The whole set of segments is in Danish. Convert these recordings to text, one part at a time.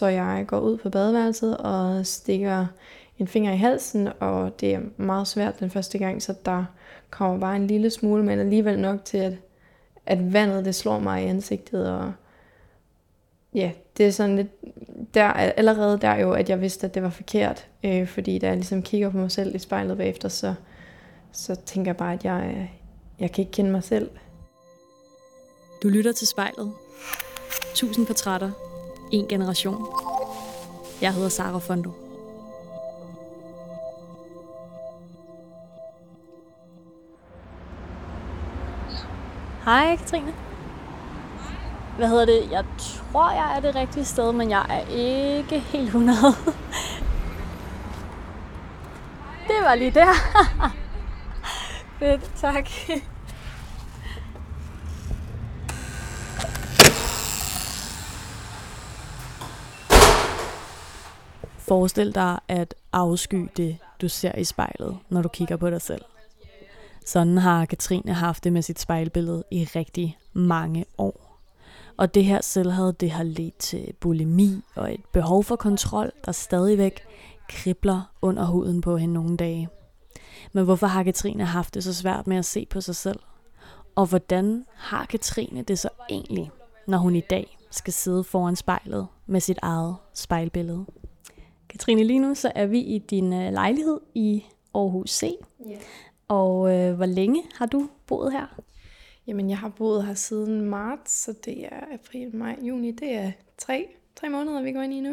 så jeg går ud på badeværelset og stikker en finger i halsen, og det er meget svært den første gang, så der kommer bare en lille smule, men alligevel nok til, at, at vandet det slår mig i ansigtet, og ja, det er sådan lidt, der, allerede der jo, at jeg vidste, at det var forkert, øh, fordi da jeg ligesom kigger på mig selv i spejlet bagefter, så, så tænker jeg bare, at jeg, jeg kan ikke kende mig selv. Du lytter til spejlet. Tusind portrætter. En generation. Jeg hedder Sara Fondo. Hej Katrine. Hvad hedder det? Jeg tror, jeg er det rigtige sted, men jeg er ikke helt 100. Det var lige der. Fedt, tak. Forestil dig at afsky det, du ser i spejlet, når du kigger på dig selv. Sådan har Katrine haft det med sit spejlbillede i rigtig mange år. Og det her selvhed, det har ledt til bulimi og et behov for kontrol, der stadigvæk kribler under huden på hende nogle dage. Men hvorfor har Katrine haft det så svært med at se på sig selv? Og hvordan har Katrine det så egentlig, når hun i dag skal sidde foran spejlet med sit eget spejlbillede? Katrine, lige nu så er vi i din øh, lejlighed i Aarhus C. Yeah. Og øh, hvor længe har du boet her? Jamen, jeg har boet her siden marts, så det er april, maj, juni. Det er tre, tre måneder, vi går ind i nu.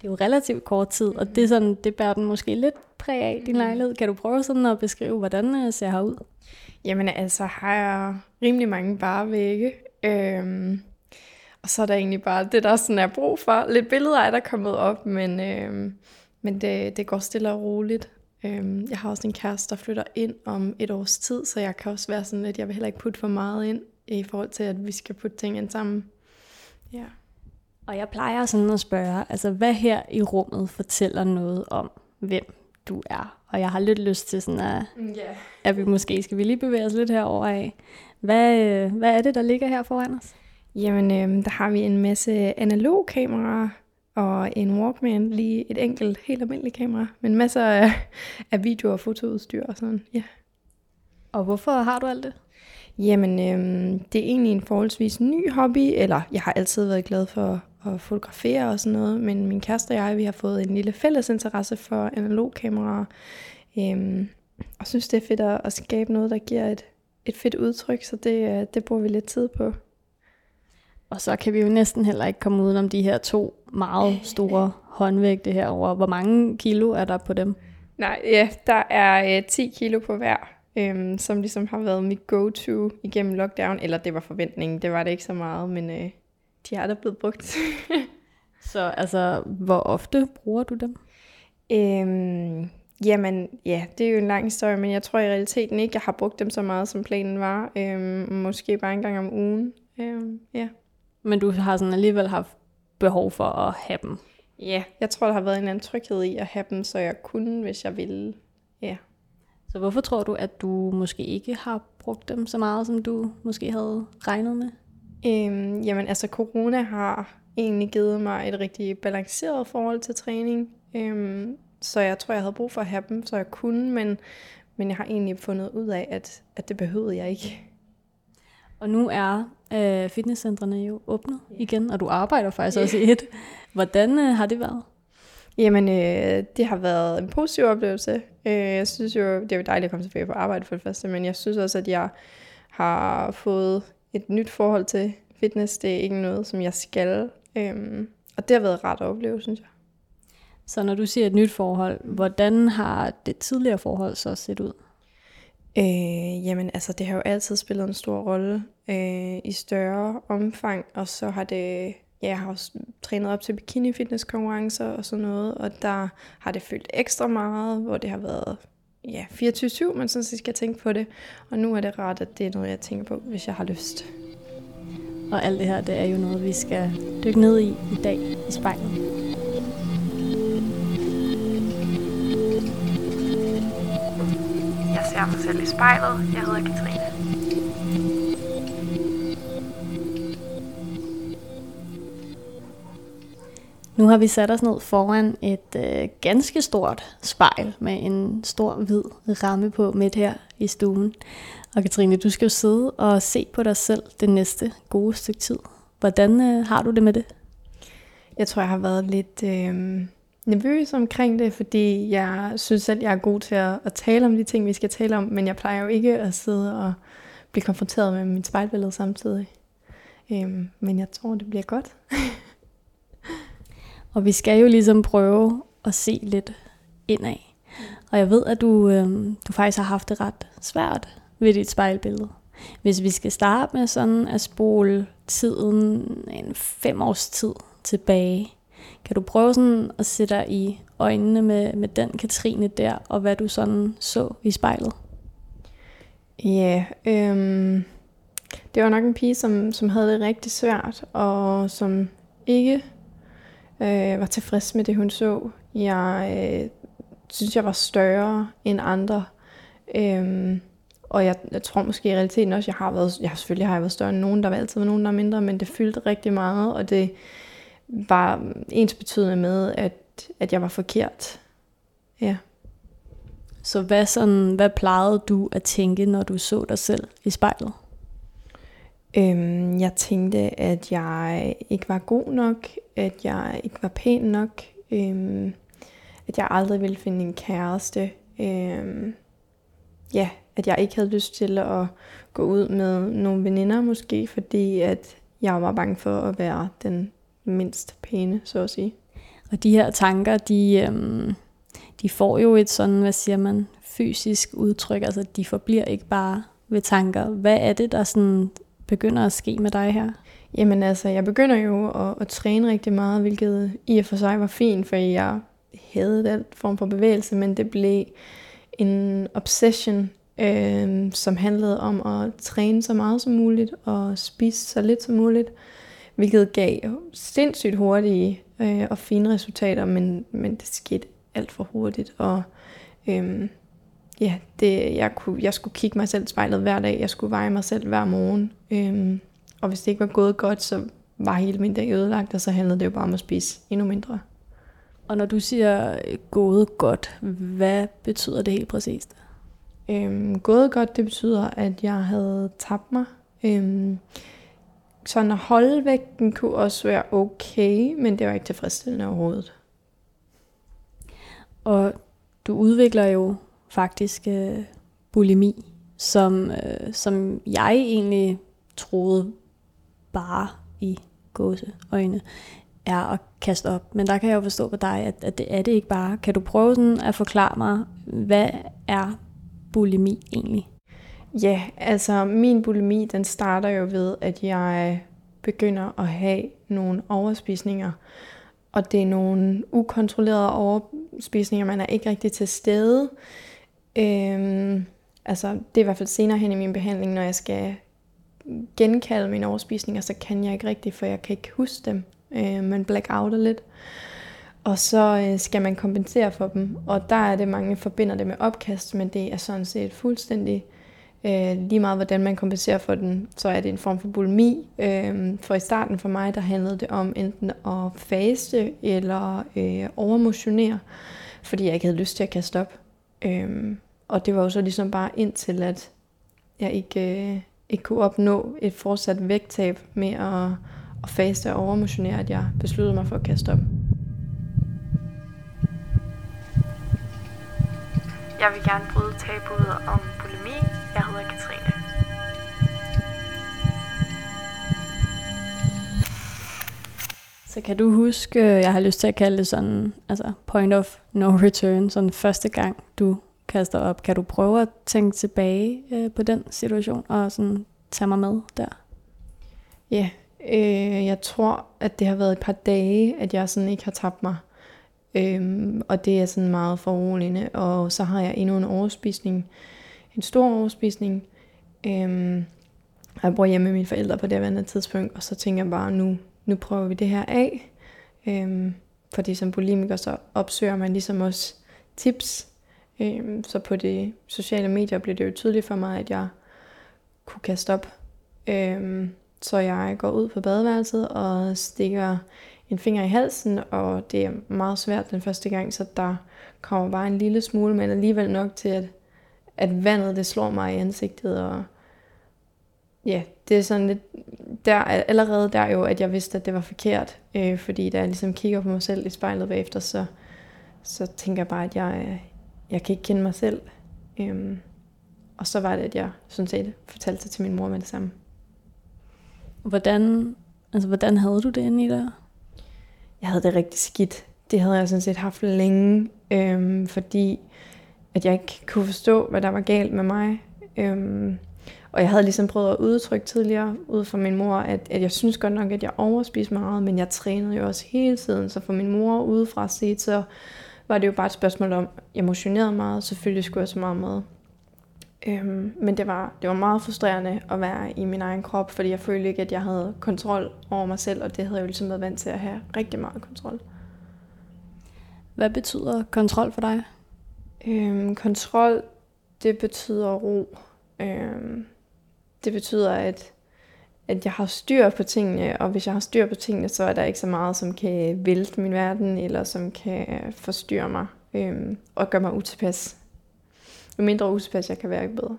Det er jo relativt kort tid, og det, er sådan, det bærer den måske lidt præg af, din lejlighed. Kan du prøve sådan at beskrive, hvordan det øh, ser her ud? Jamen altså, har jeg rimelig mange bare vægge. Øhm, og så er der egentlig bare det, der sådan er brug for. Lidt billeder er der kommet op, men, øhm, men det, det går stille og roligt. Øhm, jeg har også en kæreste, der flytter ind om et års tid, så jeg kan også være sådan lidt, jeg vil heller ikke putte for meget ind, i forhold til, at vi skal putte ting ind sammen. Ja. Og jeg plejer sådan at spørge, altså hvad her i rummet fortæller noget om, hvem du er? Og jeg har lidt lyst til sådan at, yeah. at vi måske skal vi lige bevæge os lidt herover af. Hvad, øh, hvad er det, der ligger her foran os? Jamen, øh, der har vi en masse analog kameraer, og en Walkman, lige et enkelt, helt almindeligt kamera, men masser af, af video- og fotoudstyr og sådan, ja. Og hvorfor har du alt det? Jamen, øhm, det er egentlig en forholdsvis ny hobby, eller jeg har altid været glad for at fotografere og sådan noget, men min kæreste og jeg, vi har fået en lille fælles interesse for analogkameraer, øhm, og synes, det er fedt at, at skabe noget, der giver et, et fedt udtryk, så det, øh, det bruger vi lidt tid på. Og så kan vi jo næsten heller ikke komme udenom de her to meget store håndvægte herover. Hvor mange kilo er der på dem? Nej, ja, der er øh, 10 kilo på hver, øhm, som ligesom har været mit go-to igennem lockdown. Eller det var forventningen, det var det ikke så meget, men øh, de er der blevet brugt. så altså, hvor ofte bruger du dem? Øhm, jamen, ja, det er jo en lang historie, men jeg tror i realiteten ikke, jeg har brugt dem så meget, som planen var. Øhm, måske bare en gang om ugen. Øhm, ja. Men du har sådan alligevel haft behov for at have dem. Ja, jeg tror, der har været en anden tryghed i at have dem, så jeg kunne, hvis jeg ville. Ja. Så hvorfor tror du, at du måske ikke har brugt dem så meget, som du måske havde regnet med? Øhm, jamen altså, corona har egentlig givet mig et rigtig balanceret forhold til træning. Øhm, så jeg tror, jeg havde brug for at have dem, så jeg kunne, men, men jeg har egentlig fundet ud af, at, at det behøvede jeg ikke. Og nu er øh, fitnesscentrene jo åbnet igen, og du arbejder faktisk også i et. Hvordan øh, har det været? Jamen, øh, det har været en positiv oplevelse. Øh, jeg synes jo, det er jo dejligt at komme tilbage på arbejde for det første, men jeg synes også, at jeg har fået et nyt forhold til fitness. Det er ikke noget, som jeg skal. Øh, og det har været ret at opleve, synes jeg. Så når du siger et nyt forhold, hvordan har det tidligere forhold så set ud? Øh, jamen altså, det har jo altid spillet en stor rolle øh, i større omfang, og så har det, ja, jeg har også trænet op til bikini fitness konkurrencer og sådan noget, og der har det følt ekstra meget, hvor det har været ja, 24-7, man sådan set skal tænke på det, og nu er det rart, at det er noget, jeg tænker på, hvis jeg har lyst. Og alt det her, det er jo noget, vi skal dykke ned i i dag i spejlet. Ser mig selv i spejlet. Jeg hedder Katrine. Nu har vi sat os ned foran et øh, ganske stort spejl med en stor hvid ramme på midt her i stuen. Og Katrine, du skal jo sidde og se på dig selv det næste gode stykke tid. Hvordan øh, har du det med det? Jeg tror, jeg har været lidt øh, nervøs omkring det, fordi jeg synes selv, jeg er god til at, at tale om de ting, vi skal tale om, men jeg plejer jo ikke at sidde og blive konfronteret med mit spejlbillede samtidig. Øhm, men jeg tror, det bliver godt. Og vi skal jo ligesom prøve at se lidt indad. Og jeg ved, at du, øhm, du faktisk har haft det ret svært ved dit spejlbillede. Hvis vi skal starte med sådan at spole tiden en fem års tid tilbage, kan du prøve sådan at sætte dig i øjnene med, med den Katrine der, og hvad du sådan så i spejlet? Ja, yeah, øhm, det var nok en pige, som, som havde det rigtig svært, og som ikke øh, var tilfreds med det, hun så. Jeg øh, synes, jeg var større end andre. Øhm, og jeg, jeg tror måske i realiteten også, jeg har været, jeg selvfølgelig har jeg været større end nogen, der var altid nogen, der er mindre, men det fyldte rigtig meget, og det var ens betydende med, at, at jeg var forkert. Ja. Så hvad, sådan, hvad plejede du at tænke, når du så dig selv i spejlet? Øhm, jeg tænkte, at jeg ikke var god nok, at jeg ikke var pæn nok, øhm, at jeg aldrig ville finde en kæreste. Øhm, ja, at jeg ikke havde lyst til at gå ud med nogle veninder måske, fordi at jeg var bange for at være den mindst pæne, så at sige. Og de her tanker, de, øhm, de får jo et sådan, hvad siger man, fysisk udtryk, altså de forbliver ikke bare ved tanker. Hvad er det, der sådan begynder at ske med dig her? Jamen altså, jeg begynder jo at, at træne rigtig meget, hvilket i og for sig var fint, for jeg havde den form for bevægelse, men det blev en obsession, øh, som handlede om at træne så meget som muligt og spise så lidt som muligt, hvilket gav sindssygt hurtige øh, og fine resultater, men, men det skete alt for hurtigt, og øh, ja, det, jeg, kunne, jeg skulle kigge mig selv i spejlet hver dag, jeg skulle veje mig selv hver morgen, øh, og hvis det ikke var gået godt, så var hele min dag ødelagt, og så handlede det jo bare om at spise endnu mindre. Og når du siger gået godt, hvad betyder det helt præcist? Øhm, gået godt, det betyder, at jeg havde tabt mig. Øhm, sådan at holde vægten kunne også være okay, men det var ikke tilfredsstillende overhovedet. Og du udvikler jo faktisk øh, bulimi, som, øh, som jeg egentlig troede bare i gåseøjne er at kaste op. Men der kan jeg jo forstå på dig, at, at det er det ikke bare. Kan du prøve sådan at forklare mig, hvad er bulimi egentlig? Ja, altså min bulimi, den starter jo ved, at jeg begynder at have nogle overspisninger. Og det er nogle ukontrollerede overspisninger, man er ikke rigtig til stede. Øhm, altså det er i hvert fald senere hen i min behandling, når jeg skal genkalde mine overspisninger, så kan jeg ikke rigtigt, for jeg kan ikke huske dem. Øh, man blackouter lidt. Og så øh, skal man kompensere for dem. Og der er det, mange forbinder det med opkast, men det er sådan set fuldstændig øh, lige meget, hvordan man kompenserer for den, så er det en form for bulimi. Øh, for i starten for mig, der handlede det om enten at faste eller øh, overmotionere, fordi jeg ikke havde lyst til at kaste op. Øh, og det var jo så ligesom bare indtil, at jeg ikke, øh, ikke kunne opnå et fortsat vægttab med at, at faste og overmotionere, at jeg besluttede mig for at kaste op. Jeg vil gerne bryde tabuet om. Jeg hedder Katrine. Så kan du huske, øh, jeg har lyst til at kalde det sådan, altså point of no return, sådan første gang du kaster op. Kan du prøve at tænke tilbage øh, på den situation og sådan tage mig med der? Ja, øh, jeg tror, at det har været et par dage, at jeg sådan ikke har tabt mig. Øhm, og det er sådan meget foruroligende. Og så har jeg endnu en overspisning, en stor overspisning. Øhm, jeg bor hjemme med mine forældre på det andet tidspunkt, og så tænker jeg bare, nu, nu prøver vi det her af. Øhm, fordi som bulimiker, så opsøger man ligesom også tips. Øhm, så på de sociale medier blev det jo tydeligt for mig, at jeg kunne kaste op. Øhm, så jeg går ud på badeværelset og stikker en finger i halsen, og det er meget svært den første gang, så der kommer bare en lille smule, men alligevel nok til, at, at vandet det slår mig i ansigtet, og ja, det er sådan lidt, der, allerede der jo, at jeg vidste, at det var forkert, øh, fordi da jeg ligesom kigger på mig selv i spejlet bagefter, så, så tænker jeg bare, at jeg, jeg kan ikke kende mig selv. Øhm, og så var det, at jeg sådan set fortalte det til min mor med det samme. Hvordan, altså, hvordan havde du det inde i dig? Jeg havde det rigtig skidt. Det havde jeg sådan set haft længe, øhm, fordi at jeg ikke kunne forstå, hvad der var galt med mig. Øhm, og jeg havde ligesom prøvet at udtrykke tidligere ud fra min mor, at, at jeg synes godt nok, at jeg overspiste meget, men jeg trænede jo også hele tiden. Så for min mor udefra set, så var det jo bare et spørgsmål om, jeg motionerede meget, selvfølgelig skulle jeg så meget med. Øhm, men det var, det var meget frustrerende at være i min egen krop, fordi jeg følte ikke, at jeg havde kontrol over mig selv, og det havde jeg jo ligesom været vant til at have rigtig meget kontrol. Hvad betyder kontrol for dig? Øhm, kontrol, det betyder ro. Øhm, det betyder, at, at jeg har styr på tingene, og hvis jeg har styr på tingene, så er der ikke så meget, som kan vælte min verden, eller som kan forstyrre mig øhm, og gøre mig utilpas. Jo mindre utilpas jeg kan være, jo bedre.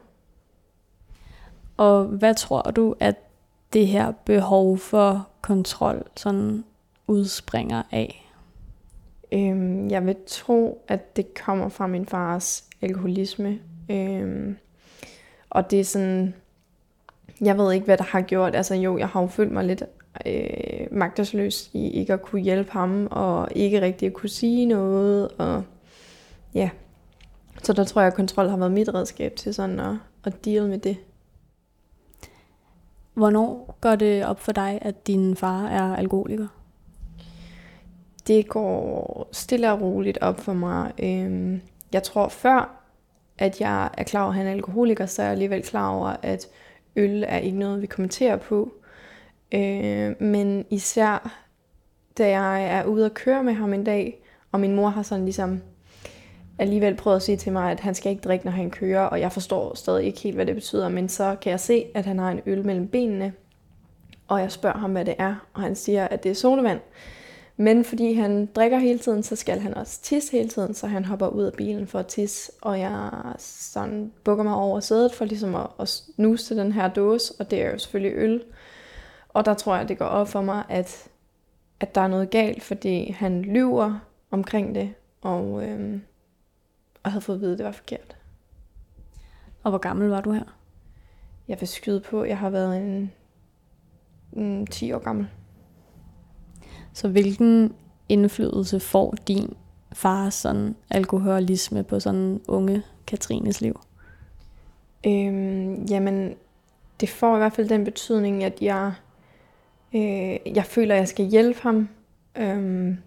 Og hvad tror du, at det her behov for kontrol sådan udspringer af? Øhm, jeg vil tro, at det kommer fra min fars alkoholisme. Øhm, og det er sådan, jeg ved ikke, hvad der har gjort. Altså jo, jeg har jo følt mig lidt øh, magtesløs i ikke at kunne hjælpe ham, og ikke rigtig at kunne sige noget, og ja. Så der tror jeg, at kontrol har været mit redskab til sådan at, at deal med det. Hvornår går det op for dig, at din far er alkoholiker? Det går stille og roligt op for mig. Øhm, jeg tror før, at jeg er klar over, at han er alkoholiker, så er jeg alligevel klar over, at øl er ikke noget, vi kommenterer på. Øh, men især da jeg er ude at køre med ham en dag, og min mor har sådan ligesom alligevel prøvet at sige til mig, at han skal ikke drikke, når han kører, og jeg forstår stadig ikke helt, hvad det betyder, men så kan jeg se, at han har en øl mellem benene, og jeg spørger ham, hvad det er, og han siger, at det er sodavand. Men fordi han drikker hele tiden, så skal han også tisse hele tiden, så han hopper ud af bilen for at tisse, og jeg sådan bukker mig over sædet for ligesom at, at snuse den her dåse, og det er jo selvfølgelig øl. Og der tror jeg, det går op for mig, at, at der er noget galt, fordi han lyver omkring det, og, øhm, og havde fået at vide, at det var forkert. Og hvor gammel var du her? Jeg vil skyde på, jeg har været en, en 10 år gammel. Så hvilken indflydelse får din fars sådan alkoholisme på sådan unge Katrines liv? Øhm, jamen, det får i hvert fald den betydning, at jeg, øh, jeg føler, at jeg skal hjælpe ham. Øhm,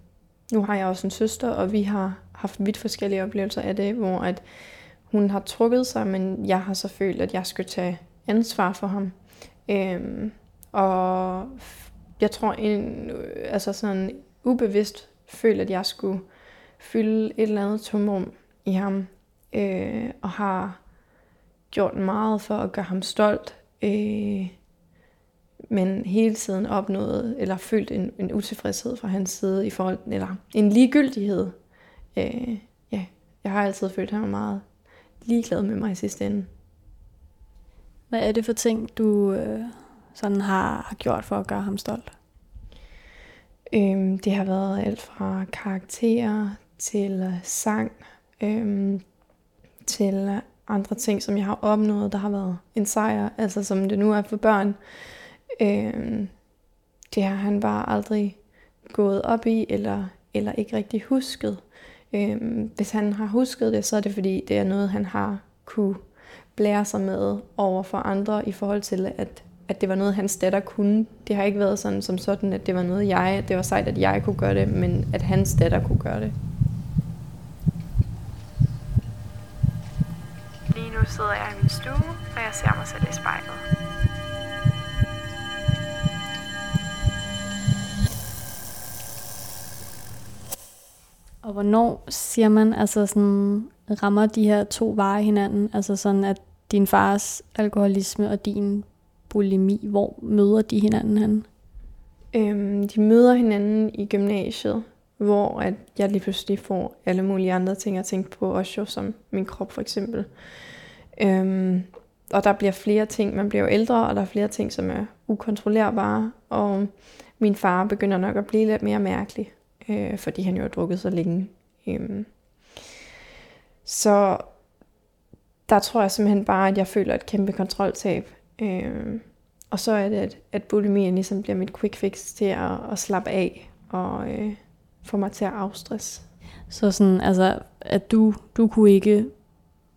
nu har jeg også en søster, og vi har haft vidt forskellige oplevelser af det, hvor at hun har trukket sig, men jeg har så følt, at jeg skulle tage ansvar for ham. Øhm, og jeg tror, en, øh, altså sådan ubevidst følte, at jeg skulle fylde et eller andet tomrum i ham, øh, og har gjort meget for at gøre ham stolt, øh, men hele tiden opnået, eller følt en, en utilfredshed fra hans side, i forhold, eller en ligegyldighed. Øh, ja, jeg har altid følt, ham meget ligeglad med mig i sidste ende. Hvad er det for ting, du øh, sådan har, har gjort for at gøre ham stolt? Øhm, det har været alt fra karakterer til øh, sang, øhm, til andre ting, som jeg har opnået, der har været en sejr, altså som det nu er for børn. Øhm, det har han bare aldrig gået op i, eller, eller ikke rigtig husket. Øhm, hvis han har husket det, så er det fordi, det er noget, han har kunne blære sig med over for andre i forhold til, at at det var noget, hans datter kunne. Det har ikke været sådan som sådan, at det var noget, jeg, det var sejt, at jeg kunne gøre det, men at hans datter kunne gøre det. Lige nu sidder jeg i min stue, og jeg ser mig selv i spejlet. Og hvornår siger man, altså sådan, rammer de her to veje hinanden? Altså sådan, at din fars alkoholisme og din bulimi, hvor møder de hinanden han? Øhm, de møder hinanden i gymnasiet, hvor at jeg lige pludselig får alle mulige andre ting at tænke på, også jo som min krop for eksempel. Øhm, og der bliver flere ting, man bliver jo ældre, og der er flere ting, som er ukontrollerbare, og min far begynder nok at blive lidt mere mærkelig, øh, fordi han jo har drukket så længe. Øhm, så der tror jeg simpelthen bare, at jeg føler et kæmpe kontroltab. Øhm, og så er det, at, at bulimien ligesom bliver mit quick fix til at, at slappe af og øh, få mig til at afstress. Så sådan, altså, at du, du kunne ikke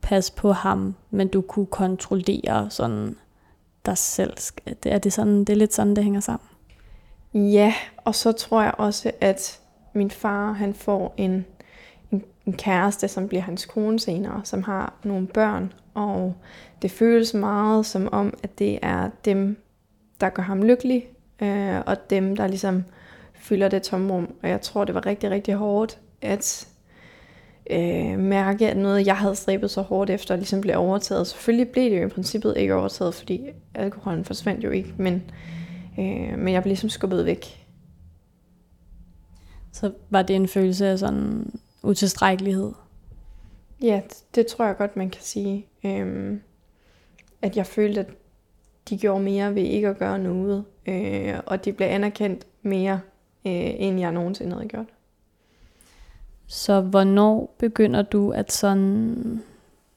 passe på ham, men du kunne kontrollere sådan dig selv. Er det, sådan, det er lidt sådan, det hænger sammen? Ja, og så tror jeg også, at min far han får en, en, kæreste, som bliver hans kone senere, som har nogle børn, og det føles meget som om, at det er dem, der gør ham lykkelig, øh, og dem, der ligesom fylder det tomrum. Og jeg tror, det var rigtig, rigtig hårdt at øh, mærke, at noget, jeg havde stræbet så hårdt efter, ligesom blev overtaget. Selvfølgelig blev det jo i princippet ikke overtaget, fordi alkoholen forsvandt jo ikke, men, øh, men jeg blev ligesom skubbet væk. Så var det en følelse af sådan utilstrækkelighed? Ja, det tror jeg godt, man kan sige. Øh, at jeg følte, at de gjorde mere ved ikke at gøre noget, øh, og de blev anerkendt mere, øh, end jeg nogensinde havde gjort. Så hvornår begynder du at sådan,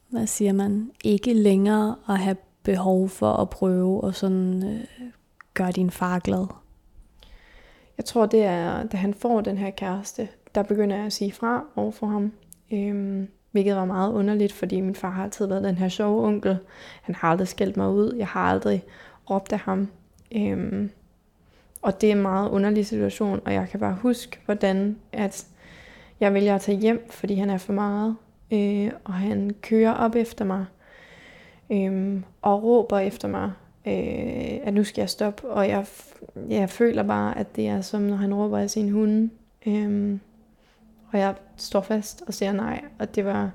hvad siger man, ikke længere at have behov for at prøve at sådan øh, gøre din far glad? Jeg tror, det er, da han får den her kæreste, der begynder jeg at sige fra over for ham. Øhm, hvilket var meget underligt, fordi min far har altid været den her sjove onkel. Han har aldrig skældt mig ud. Jeg har aldrig råbt af ham. Øhm, og det er en meget underlig situation, og jeg kan bare huske, hvordan at jeg vælger at tage hjem, fordi han er for meget. Øh, og han kører op efter mig øh, og råber efter mig, øh, at nu skal jeg stoppe. Og jeg, jeg føler bare, at det er som når han råber af sin hunde. Øh, og jeg står fast og siger nej. Og det var,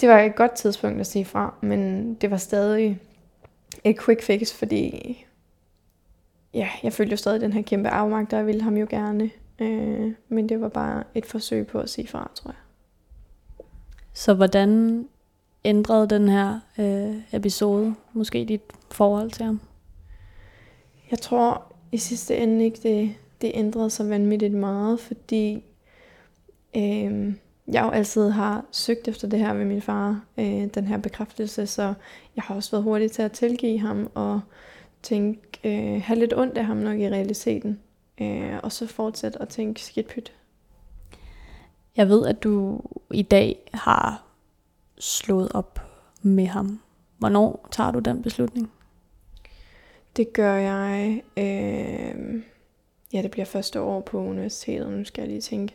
det var et godt tidspunkt at sige fra, men det var stadig et quick fix, fordi ja, jeg følte jo stadig den her kæmpe afmagt, og jeg ville ham jo gerne. Øh, men det var bare et forsøg på at sige fra, tror jeg. Så hvordan ændrede den her øh, episode måske dit forhold til ham? Jeg tror i sidste ende ikke, det, det ændrede sig vanvittigt meget, fordi øh, jeg jo altid har søgt efter det her med min far, øh, den her bekræftelse, så jeg har også været hurtig til at tilgive ham og tænke, øh, have lidt ondt af ham nok i realiteten øh, og så fortsætte at tænke skidt pyt. Jeg ved, at du i dag har slået op med ham. Hvornår tager du den beslutning? Det gør jeg, øh, ja det bliver første år på universitetet, nu skal jeg lige tænke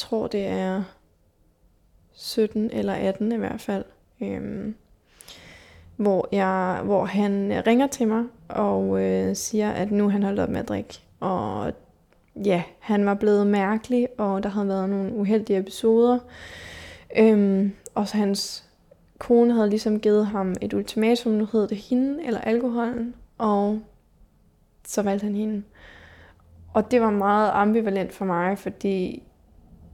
tror det er 17 eller 18 i hvert fald. Øh, hvor, jeg, hvor han øh, ringer til mig og øh, siger, at nu han holdt op med at drikke. Og ja, han var blevet mærkelig, og der havde været nogle uheldige episoder. Øhm, og så hans kone havde ligesom givet ham et ultimatum, nu hed det hende eller alkoholen, og så valgte han hende. Og det var meget ambivalent for mig, fordi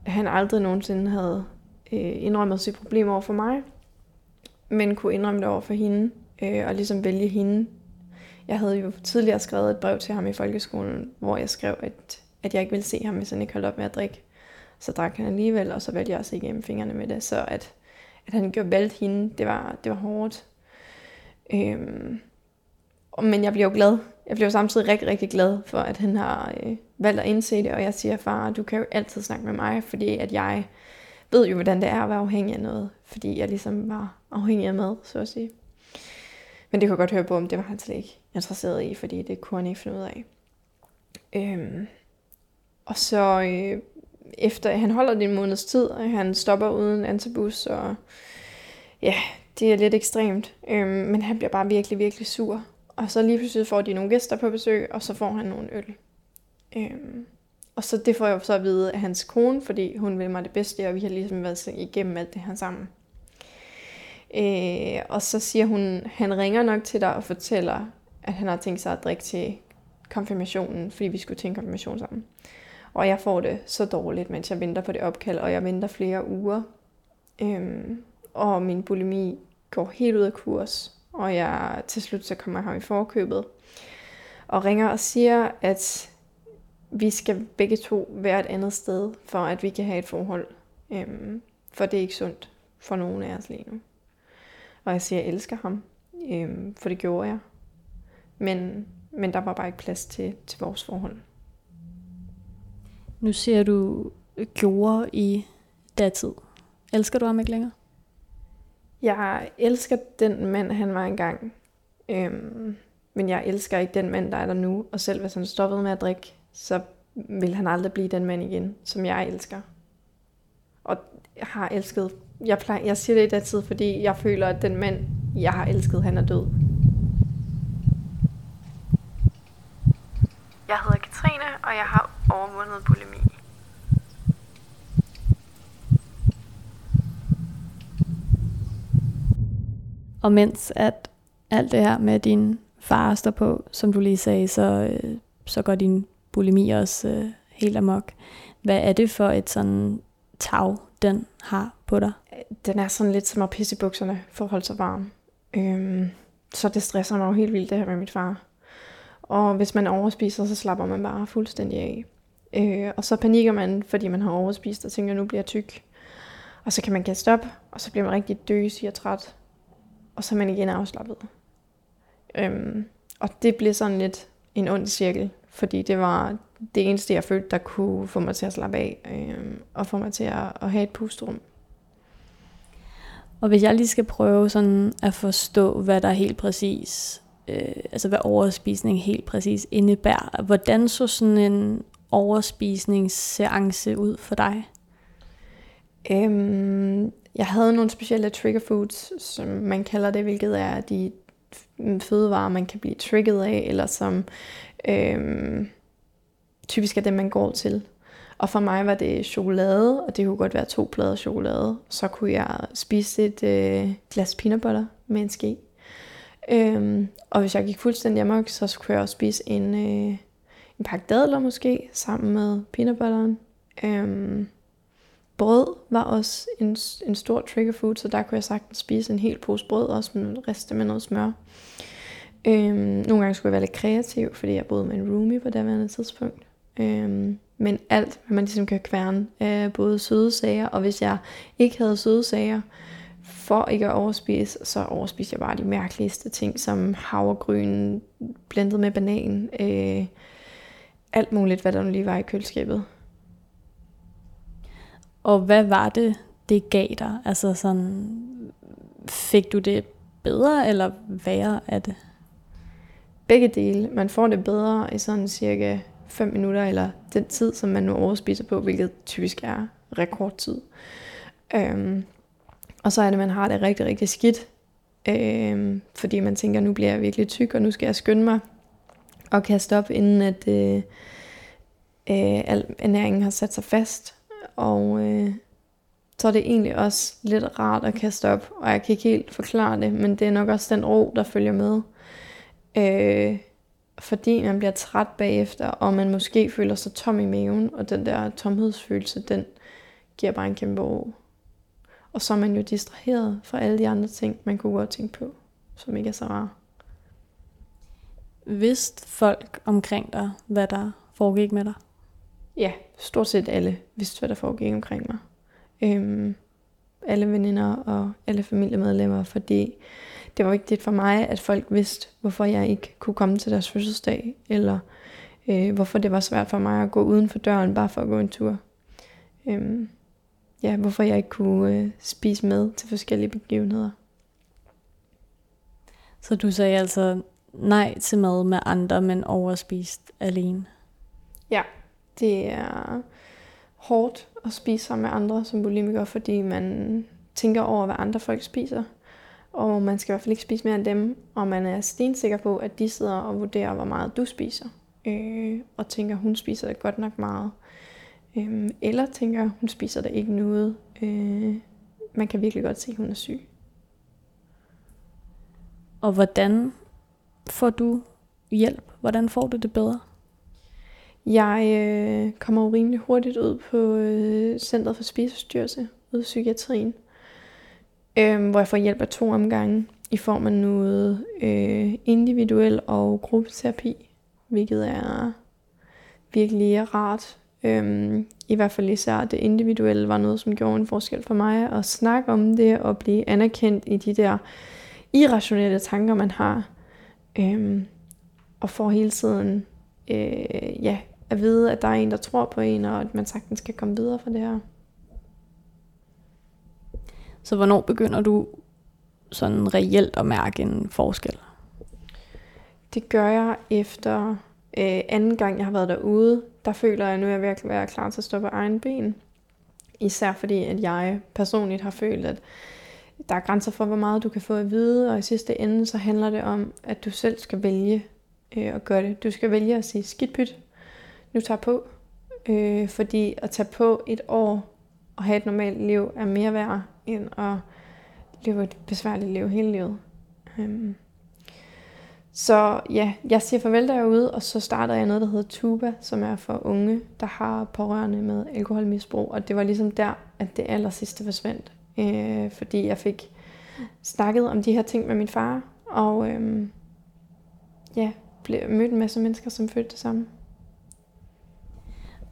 han aldrig nogensinde havde øh, indrømmet sit problem over for mig, men kunne indrømme det over for hende, øh, og ligesom vælge hende jeg havde jo tidligere skrevet et brev til ham i folkeskolen, hvor jeg skrev, at, at jeg ikke ville se ham, hvis han ikke holdt op med at drikke. Så drak han alligevel, og så valgte jeg også igennem fingrene med det. Så at, at han gjorde valgt hende, det var, det var hårdt. Øhm, men jeg blev jo glad. Jeg blev samtidig rigtig, rigtig glad for, at han har øh, valgt at indse det. Og jeg siger, far, du kan jo altid snakke med mig, fordi at jeg ved jo, hvordan det er at være afhængig af noget. Fordi jeg ligesom var afhængig af mad, så at sige. Men det kunne jeg godt høre på, om det var han slet ikke interesseret i, fordi det kunne han ikke finde ud af. Øhm, og så øh, efter han holder det en måneds tid, og han stopper uden antabus, og ja, det er lidt ekstremt. Øhm, men han bliver bare virkelig, virkelig sur. Og så lige pludselig får de nogle gæster på besøg, og så får han nogle øl. Øhm, og så det får jeg så at vide af hans kone, fordi hun vil mig det bedste, og vi har ligesom været igennem alt det her sammen. Øh, og så siger hun, han ringer nok til dig og fortæller, at han har tænkt sig at drikke til konfirmationen, fordi vi skulle til en konfirmation sammen. Og jeg får det så dårligt, mens jeg venter på det opkald, og jeg venter flere uger. Øhm, og min bulimi går helt ud af kurs, og jeg til slut så kommer jeg ham i forkøbet. Og ringer og siger, at vi skal begge to være et andet sted, for at vi kan have et forhold. Øhm, for det er ikke sundt for nogen af os lige nu. Og jeg siger, at jeg elsker ham, øhm, for det gjorde jeg. Men, men der var bare ikke plads til, til vores forhold. Nu ser du øh, gjorde i datid. Elsker du ham ikke længere? Jeg elsker den mand, han var engang. Øhm, men jeg elsker ikke den mand, der er der nu. Og selv hvis han stoppede med at drikke, så vil han aldrig blive den mand igen, som jeg elsker. Og jeg har elsket... Jeg, plejer, jeg siger det i datid, fordi jeg føler, at den mand, jeg har elsket, han er død. Jeg hedder Katrine, og jeg har overvundet bulimi. Og mens at alt det her med din far står på, som du lige sagde, så, øh, så går din bulimi også øh, helt amok. Hvad er det for et sådan tag, den har på dig? Den er sådan lidt som at pisse i bukserne for at holde sig varm. Øhm, så det stresser mig jo helt vildt, det her med mit far. Og hvis man overspiser, så slapper man bare fuldstændig af. Øh, og så panikker man, fordi man har overspist og tænker, nu bliver jeg tyk. Og så kan man kaste op, og så bliver man rigtig døsig og træt. Og så er man igen afslappet. Øhm, og det blev sådan lidt en ond cirkel, fordi det var det eneste, jeg følte, der kunne få mig til at slappe af, øhm, og få mig til at, at have et pusterum. Og hvis jeg lige skal prøve sådan at forstå, hvad der helt præcis, øh, altså hvad overspisning helt præcis indebærer, hvordan så sådan en overspisningsseance ud for dig? Øhm, jeg havde nogle specielle trigger foods, som man kalder det, hvilket er de fødevarer, man kan blive trigget af, eller som øhm, typisk er det, man går til. Og for mig var det chokolade, og det kunne godt være to plader chokolade. Så kunne jeg spise et øh, glas peanut butter med en ske. Øhm, og hvis jeg gik fuldstændig amok, så kunne jeg også spise en, øh, en pakke dadler måske, sammen med peanut butteren. Øhm, brød var også en, en stor trigger food, så der kunne jeg sagtens spise en hel pose brød, også med riste med noget smør. Øhm, nogle gange skulle jeg være lidt kreativ, fordi jeg boede med en roomie på det tidspunkt. Øhm, men alt, hvad man ligesom kan kværne, øh, både søde sager, og hvis jeg ikke havde søde sager, for ikke at overspise, så overspiste jeg bare de mærkeligste ting, som havregryn blendet med banan, øh, alt muligt, hvad der nu lige var i køleskabet. Og hvad var det, det gav dig? Altså sådan, fik du det bedre eller værre af det? Begge dele. Man får det bedre i sådan cirka 5 minutter, eller den tid, som man nu overspiser på, hvilket typisk er rekordtid. Øhm, og så er det, at man har det rigtig, rigtig skidt, øhm, fordi man tænker, nu bliver jeg virkelig tyk, og nu skal jeg skynde mig og kaste op, inden at øh, øh, al ernæringen har sat sig fast. Og øh, så er det egentlig også lidt rart at kaste op, og jeg kan ikke helt forklare det, men det er nok også den ro, der følger med. Øh, fordi man bliver træt bagefter, og man måske føler sig tom i maven, og den der tomhedsfølelse, den giver bare en kæmpe ro. Og så er man jo distraheret fra alle de andre ting, man kunne godt tænke på, som ikke er så rare. Vidste folk omkring dig, hvad der foregik med dig? Ja, stort set alle vidste, hvad der foregik omkring mig. Øhm, alle veninder og alle familiemedlemmer, fordi det var vigtigt for mig, at folk vidste, hvorfor jeg ikke kunne komme til deres fødselsdag, eller øh, hvorfor det var svært for mig at gå uden for døren, bare for at gå en tur. Øhm, ja, hvorfor jeg ikke kunne øh, spise med til forskellige begivenheder. Så du sagde altså nej til mad med andre, men overspist alene? Ja, det er hårdt at spise sammen med andre som bulimiker, fordi man tænker over, hvad andre folk spiser. Og man skal i hvert fald ikke spise mere end dem, og man er stensikker på, at de sidder og vurderer, hvor meget du spiser. Øh, og tænker, hun spiser det godt nok meget. Øh, eller tænker, hun spiser det ikke noget. Øh, man kan virkelig godt se, at hun er syg. Og hvordan får du hjælp? Hvordan får du det bedre? Jeg øh, kommer jo rimelig hurtigt ud på øh, Centret for Spiseforstyrrelse ude i psykiatrien, øh, hvor jeg får hjælp af to omgange i form af noget øh, individuel og gruppeterapi, hvilket er virkelig rart. Øh, I hvert fald især det individuelle var noget, som gjorde en forskel for mig, at snakke om det og blive anerkendt i de der irrationelle tanker, man har. Øh, og får hele tiden øh, ja, at vide, at der er en, der tror på en, og at man sagtens skal komme videre fra det her. Så hvornår begynder du sådan reelt at mærke en forskel? Det gør jeg efter øh, anden gang, jeg har været derude. Der føler jeg, at nu er jeg ved at være klar til at stå på egen ben. Især fordi, at jeg personligt har følt, at der er grænser for, hvor meget du kan få at vide, og i sidste ende, så handler det om, at du selv skal vælge øh, at gøre det. Du skal vælge at sige skidt pyt, nu tager på. Øh, fordi at tage på et år og have et normalt liv er mere værd end at leve et besværligt liv hele livet. Øhm. så ja, jeg siger farvel derude, og så starter jeg noget, der hedder Tuba, som er for unge, der har pårørende med alkoholmisbrug. Og det var ligesom der, at det aller sidste forsvandt. Øh, fordi jeg fik snakket om de her ting med min far, og øhm, ja, blev mødt en masse mennesker, som følte det samme.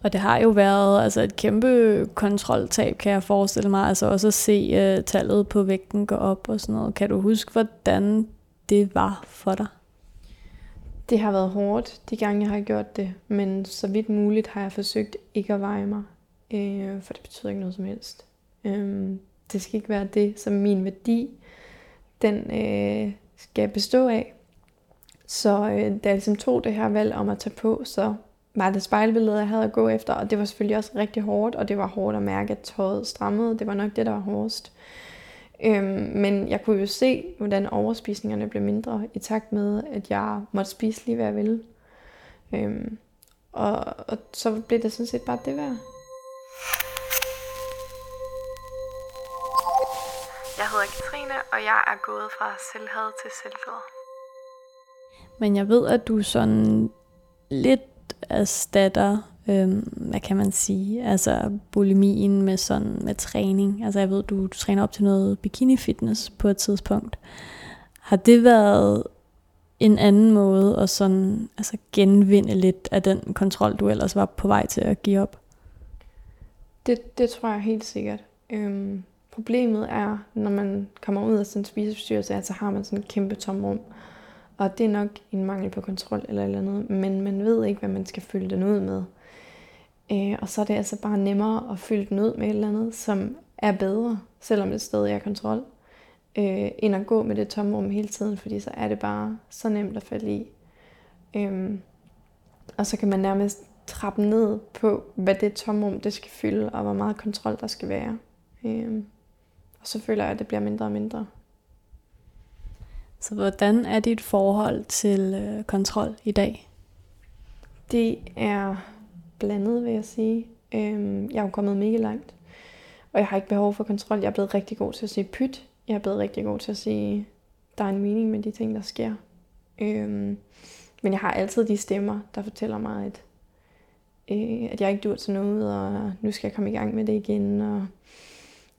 Og det har jo været altså et kæmpe kontroltab, kan jeg forestille mig. Altså også at se uh, tallet på vægten gå op og sådan noget. Kan du huske, hvordan det var for dig? Det har været hårdt, de gange jeg har gjort det. Men så vidt muligt har jeg forsøgt ikke at veje mig. Øh, for det betyder ikke noget som helst. Øh, det skal ikke være det, som min værdi den øh, skal bestå af. Så øh, da jeg ligesom tog det her valg om at tage på, så var det spejlbillede, jeg havde at gå efter, og det var selvfølgelig også rigtig hårdt, og det var hårdt at mærke, at tøjet strammede. Det var nok det, der var hårdest. Øhm, men jeg kunne jo se, hvordan overspisningerne blev mindre, i takt med, at jeg måtte spise lige, hvad jeg ville. Øhm, og, og så blev det sådan set bare det værd. Jeg hedder Katrine, og jeg er gået fra selvhed til selvglæde. Men jeg ved, at du sådan lidt erstatter, øhm, hvad kan man sige, altså bulimien med sådan med træning. Altså jeg ved, du, du træner op til noget bikini fitness på et tidspunkt. Har det været en anden måde at sådan, altså genvinde lidt af den kontrol, du ellers var på vej til at give op? Det, det tror jeg helt sikkert. Øhm, problemet er, når man kommer ud af sådan en spiseforstyrrelse, så har man sådan et kæmpe tomrum. Og det er nok en mangel på kontrol eller eller andet, men man ved ikke, hvad man skal fylde den ud med. Øh, og så er det altså bare nemmere at fylde den ud med et eller andet, som er bedre, selvom det stadig er kontrol, øh, end at gå med det tomrum hele tiden, fordi så er det bare så nemt at falde i. Øh, og så kan man nærmest trappe ned på, hvad det tomrum det skal fylde, og hvor meget kontrol der skal være. Øh, og så føler jeg, at det bliver mindre og mindre. Så hvordan er dit forhold til øh, kontrol i dag? Det er blandet, vil jeg sige. Øhm, jeg er jo kommet mega langt, og jeg har ikke behov for kontrol. Jeg er blevet rigtig god til at sige pyt. Jeg er blevet rigtig god til at sige, der er en mening med de ting, der sker. Øhm, men jeg har altid de stemmer, der fortæller mig, at, øh, at jeg ikke dur til noget, og nu skal jeg komme i gang med det igen. Og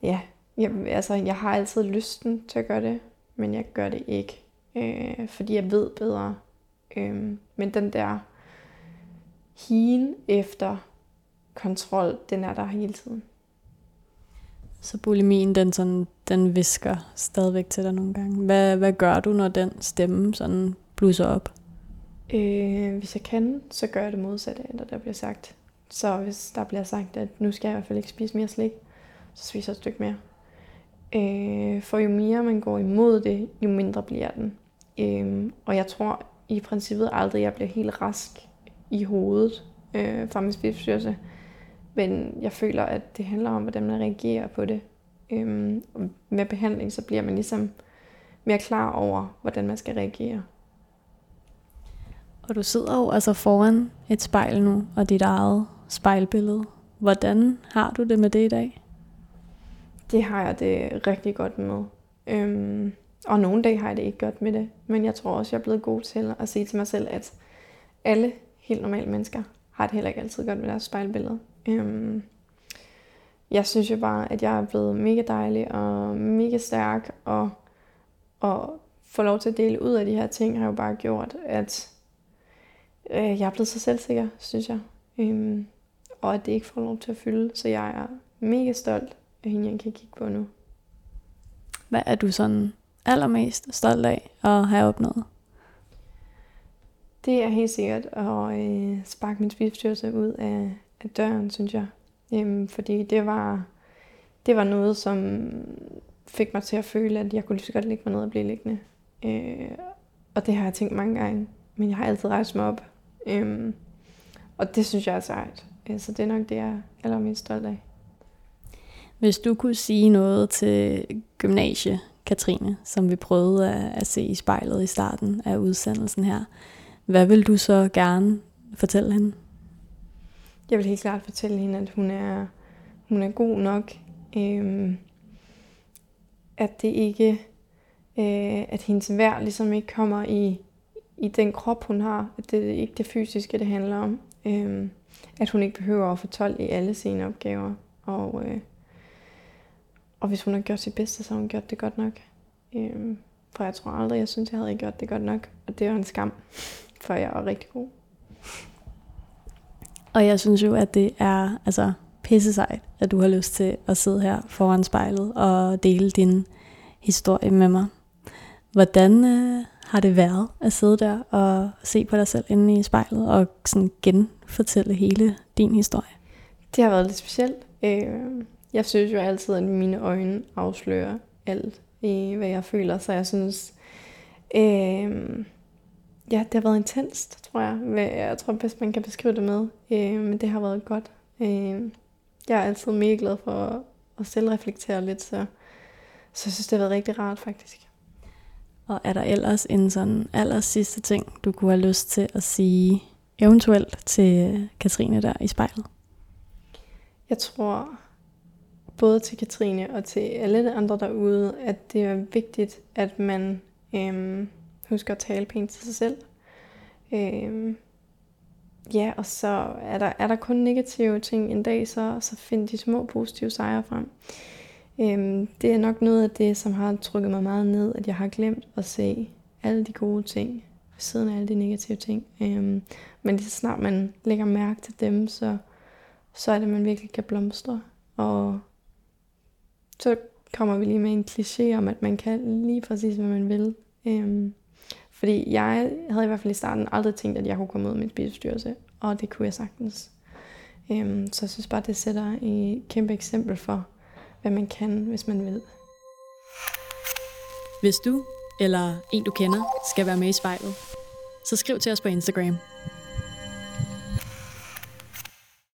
ja, jeg, altså, jeg har altid lysten til at gøre det, men jeg gør det ikke, øh, fordi jeg ved bedre. Øh, men den der hien efter kontrol, den er der hele tiden. Så bulimien, den, sådan, den visker stadigvæk til dig nogle gange. Hvad, hvad gør du, når den stemme sådan blusser op? Øh, hvis jeg kan, så gør jeg det modsatte af, det der bliver sagt. Så hvis der bliver sagt, at nu skal jeg i hvert fald ikke spise mere slik, så spiser jeg et stykke mere. Øh, for jo mere man går imod det, jo mindre bliver den. Øh, og jeg tror i princippet aldrig, at jeg bliver helt rask i hovedet øh, fra min spidsstyrelse. Men jeg føler, at det handler om, hvordan man reagerer på det. Øh, og med behandling, så bliver man ligesom mere klar over, hvordan man skal reagere. Og du sidder jo altså foran et spejl nu, og dit eget spejlbillede. Hvordan har du det med det i dag? Det har jeg det rigtig godt med. Øhm, Og nogle dage har jeg det ikke godt med det. Men jeg tror også, jeg er blevet god til at sige til mig selv, at alle helt normale mennesker har det heller ikke altid godt med deres spejlbillede. Øhm, jeg synes jo bare, at jeg er blevet mega dejlig og mega stærk, og, og få lov til at dele ud af de her ting, har jo bare gjort, at øh, jeg er blevet så selvsikker, synes jeg. Øhm, og at det ikke får lov til at fylde. Så jeg er mega stolt af hende, jeg kan kigge på nu. Hvad er du sådan allermest stolt af at have opnået? Det er helt sikkert at øh, sparke min spiseforstyrrelse ud af, af døren, synes jeg. Øhm, fordi det var, det var noget, som fik mig til at føle, at jeg kunne lige så godt lægge mig ned og blive liggende. Øh, og det har jeg tænkt mange gange, men jeg har altid rejst mig op. Øhm, og det synes jeg er sejt. Øh, så det er nok det, jeg er allermest stolt af. Hvis du kunne sige noget til gymnasie Katrine, som vi prøvede at, at se i spejlet i starten af udsendelsen her, hvad vil du så gerne fortælle hende? Jeg vil helt klart fortælle hende, at hun er, hun er god nok. Øhm, at det ikke, øh, at hendes værd ligesom ikke kommer i, i den krop, hun har. At det er ikke det fysiske, det handler om. Øhm, at hun ikke behøver at få 12 i alle sine opgaver. Og, øh, og hvis hun har gjort sit bedste, så har hun gjort det godt nok. Øhm, for jeg tror aldrig, jeg synes, jeg havde gjort det godt nok. Og det er en skam, for jeg er rigtig god. Og jeg synes jo, at det er altså, pisse sejt, at du har lyst til at sidde her foran spejlet og dele din historie med mig. Hvordan øh, har det været at sidde der og se på dig selv inde i spejlet og sådan genfortælle hele din historie? Det har været lidt specielt. Øh, jeg synes jo altid, at mine øjne afslører alt i, hvad jeg føler, så jeg synes, øh, ja, det har været intenst, tror jeg. Jeg tror bedst, man kan beskrive det med. Øh, men det har været godt. Øh, jeg er altid mega glad for at selv reflektere lidt, så, så jeg synes, det har været rigtig rart faktisk. Og er der ellers en sådan aller sidste ting, du kunne have lyst til at sige eventuelt til Katrine der i spejlet? Jeg tror både til Katrine og til alle andre derude, at det er vigtigt, at man øhm, husker at tale pænt til sig selv. Øhm, ja, og så er der, er der kun negative ting en dag, så, så find de små positive sejre frem. Øhm, det er nok noget af det, som har trykket mig meget ned, at jeg har glemt at se alle de gode ting, ved siden af alle de negative ting. Øhm, men lige så snart man lægger mærke til dem, så, så er det, at man virkelig kan blomstre. Og så kommer vi lige med en kliché om, at man kan lige præcis, hvad man vil. Øhm, fordi jeg havde i hvert fald i starten aldrig tænkt, at jeg kunne komme ud med en spiseforstyrrelse, og det kunne jeg sagtens. Øhm, så jeg synes bare, det sætter et kæmpe eksempel for, hvad man kan, hvis man vil. Hvis du eller en du kender skal være med i spejlet, så skriv til os på Instagram.